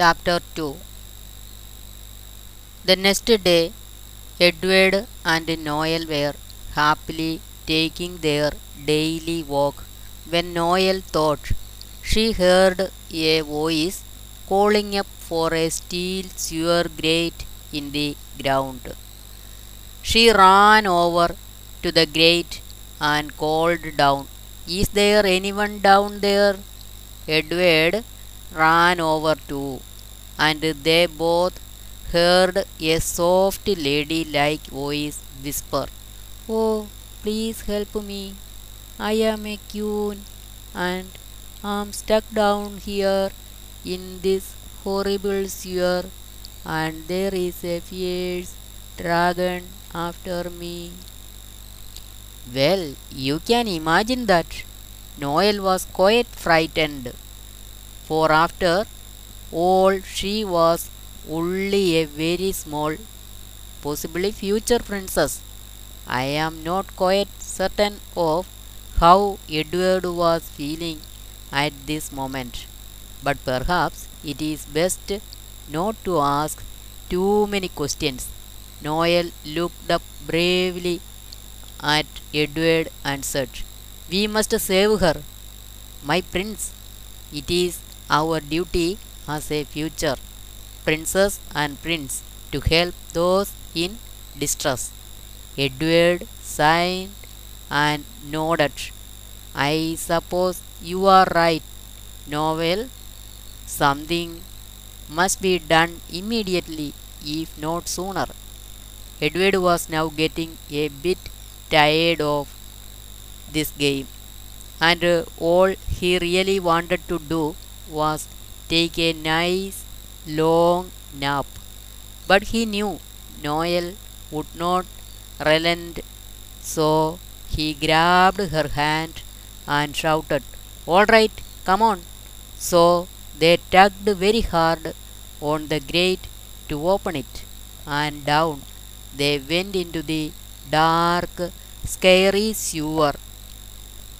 Chapter 2 The next day, Edward and Noel were happily taking their daily walk when Noel thought she heard a voice calling up for a steel sewer grate in the ground. She ran over to the grate and called down, Is there anyone down there? Edward ran over too, and they both heard a soft lady like voice whisper, Oh, please help me. I am a queen and I am stuck down here in this horrible sewer, and there is a fierce dragon after me. Well, you can imagine that Noel was quite frightened, for after all, she was only a very small, possibly future princess. I am not quite certain of how Edward was feeling at this moment, but perhaps it is best not to ask too many questions. Noel looked up bravely at Edward and said, We must save her. My prince, it is our duty as a future princess and prince to help those in distress. Edward sighed and nodded. I suppose you are right, Noel. Something must be done immediately, if not sooner. Edward was now getting a bit tired of this game, and all he really wanted to do was take a nice long nap. But he knew Noel would not relent, so he grabbed her hand and shouted, All right, come on. So they tugged very hard on the grate to open it, and down they went into the dark, scary sewer